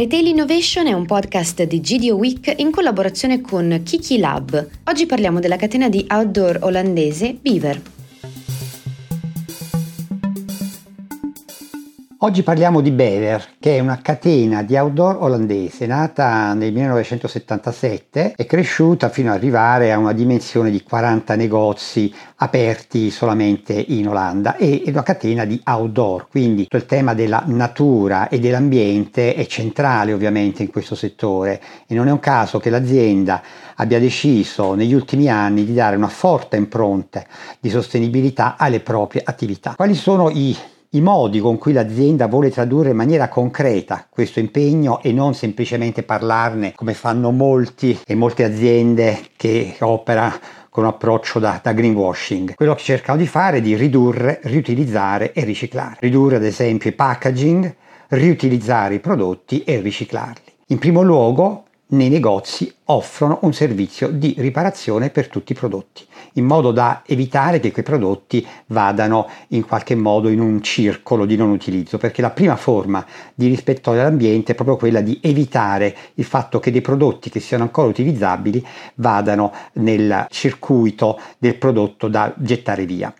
Retail Innovation è un podcast di GDO Week in collaborazione con Kiki Lab. Oggi parliamo della catena di outdoor olandese Beaver. Oggi parliamo di Bever, che è una catena di outdoor olandese nata nel 1977 e cresciuta fino ad arrivare a una dimensione di 40 negozi aperti solamente in Olanda e una catena di outdoor, quindi il tema della natura e dell'ambiente è centrale ovviamente in questo settore e non è un caso che l'azienda abbia deciso negli ultimi anni di dare una forte impronta di sostenibilità alle proprie attività. Quali sono i i modi con cui l'azienda vuole tradurre in maniera concreta questo impegno e non semplicemente parlarne come fanno molti e molte aziende che operano con un approccio da, da, greenwashing. Quello che cercano di fare è di ridurre, riutilizzare e riciclare. Ridurre ad esempio i packaging, riutilizzare i prodotti e riciclarli. In primo luogo nei negozi offrono un servizio di riparazione per tutti i prodotti, in modo da evitare che quei prodotti vadano in qualche modo in un circolo di non utilizzo, perché la prima forma di rispetto all'ambiente è proprio quella di evitare il fatto che dei prodotti che siano ancora utilizzabili vadano nel circuito del prodotto da gettare via.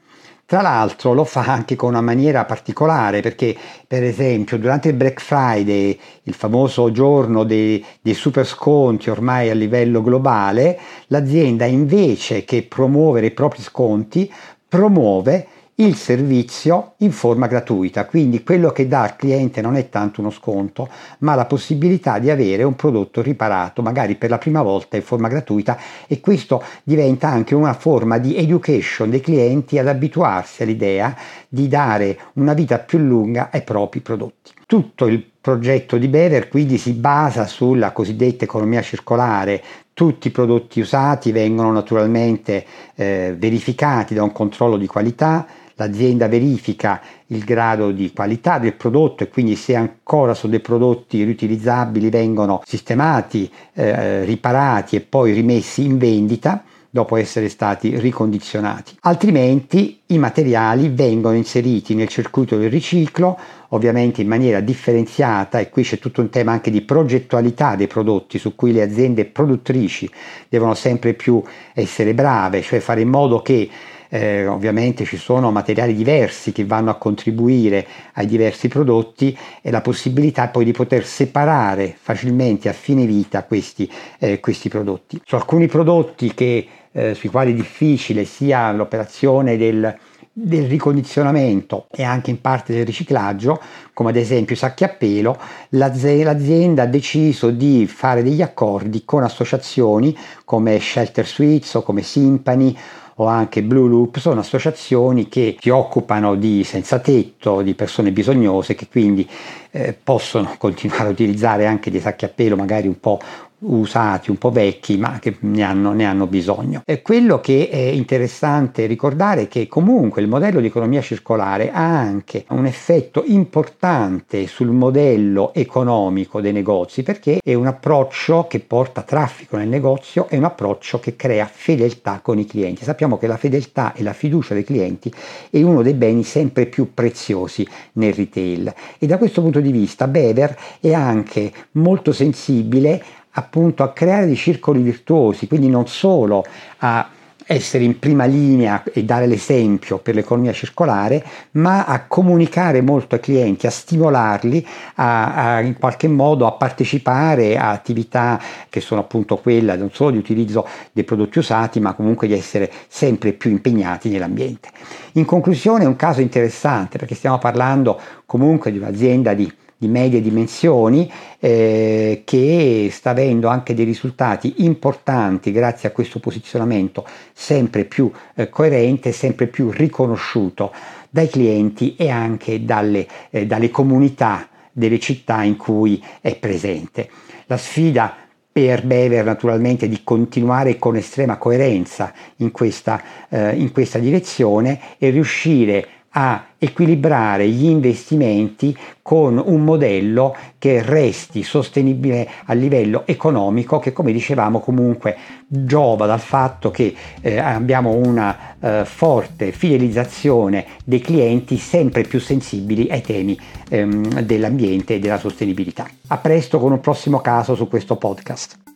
Tra l'altro lo fa anche con una maniera particolare perché per esempio durante il Black Friday, il famoso giorno dei, dei super sconti ormai a livello globale, l'azienda invece che promuovere i propri sconti promuove il servizio in forma gratuita, quindi quello che dà al cliente non è tanto uno sconto, ma la possibilità di avere un prodotto riparato, magari per la prima volta in forma gratuita e questo diventa anche una forma di education dei clienti ad abituarsi all'idea di dare una vita più lunga ai propri prodotti. Tutto il progetto di Bever quindi si basa sulla cosiddetta economia circolare, tutti i prodotti usati vengono naturalmente eh, verificati da un controllo di qualità, l'azienda verifica il grado di qualità del prodotto e quindi se ancora sono dei prodotti riutilizzabili vengono sistemati, eh, riparati e poi rimessi in vendita dopo essere stati ricondizionati. Altrimenti i materiali vengono inseriti nel circuito del riciclo, ovviamente in maniera differenziata e qui c'è tutto un tema anche di progettualità dei prodotti su cui le aziende produttrici devono sempre più essere brave, cioè fare in modo che eh, ovviamente ci sono materiali diversi che vanno a contribuire ai diversi prodotti e la possibilità poi di poter separare facilmente a fine vita questi, eh, questi prodotti. Su alcuni prodotti che, eh, sui quali è difficile sia l'operazione del, del ricondizionamento e anche in parte del riciclaggio, come ad esempio i sacchi a pelo, l'azienda ha deciso di fare degli accordi con associazioni come Shelter Suites o come Simpani o anche Blue Loop sono associazioni che si occupano di senza tetto, di persone bisognose che quindi eh, possono continuare a utilizzare anche dei sacchi a pelo magari un po', usati, un po' vecchi, ma che ne hanno, ne hanno bisogno. E quello che è interessante ricordare è che comunque il modello di economia circolare ha anche un effetto importante sul modello economico dei negozi perché è un approccio che porta traffico nel negozio, è un approccio che crea fedeltà con i clienti. Sappiamo che la fedeltà e la fiducia dei clienti è uno dei beni sempre più preziosi nel retail e da questo punto di vista Bever è anche molto sensibile appunto a creare dei circoli virtuosi, quindi non solo a essere in prima linea e dare l'esempio per l'economia circolare, ma a comunicare molto ai clienti, a stimolarli a, a, in qualche modo a partecipare a attività che sono appunto quella non solo di utilizzo dei prodotti usati, ma comunque di essere sempre più impegnati nell'ambiente. In conclusione è un caso interessante perché stiamo parlando comunque di un'azienda di di medie dimensioni eh, che sta avendo anche dei risultati importanti grazie a questo posizionamento sempre più eh, coerente, sempre più riconosciuto dai clienti e anche dalle, eh, dalle comunità delle città in cui è presente. La sfida per Bever naturalmente di continuare con estrema coerenza in questa, eh, in questa direzione e riuscire a equilibrare gli investimenti con un modello che resti sostenibile a livello economico che come dicevamo comunque giova dal fatto che eh, abbiamo una eh, forte fidelizzazione dei clienti sempre più sensibili ai temi ehm, dell'ambiente e della sostenibilità. A presto con un prossimo caso su questo podcast.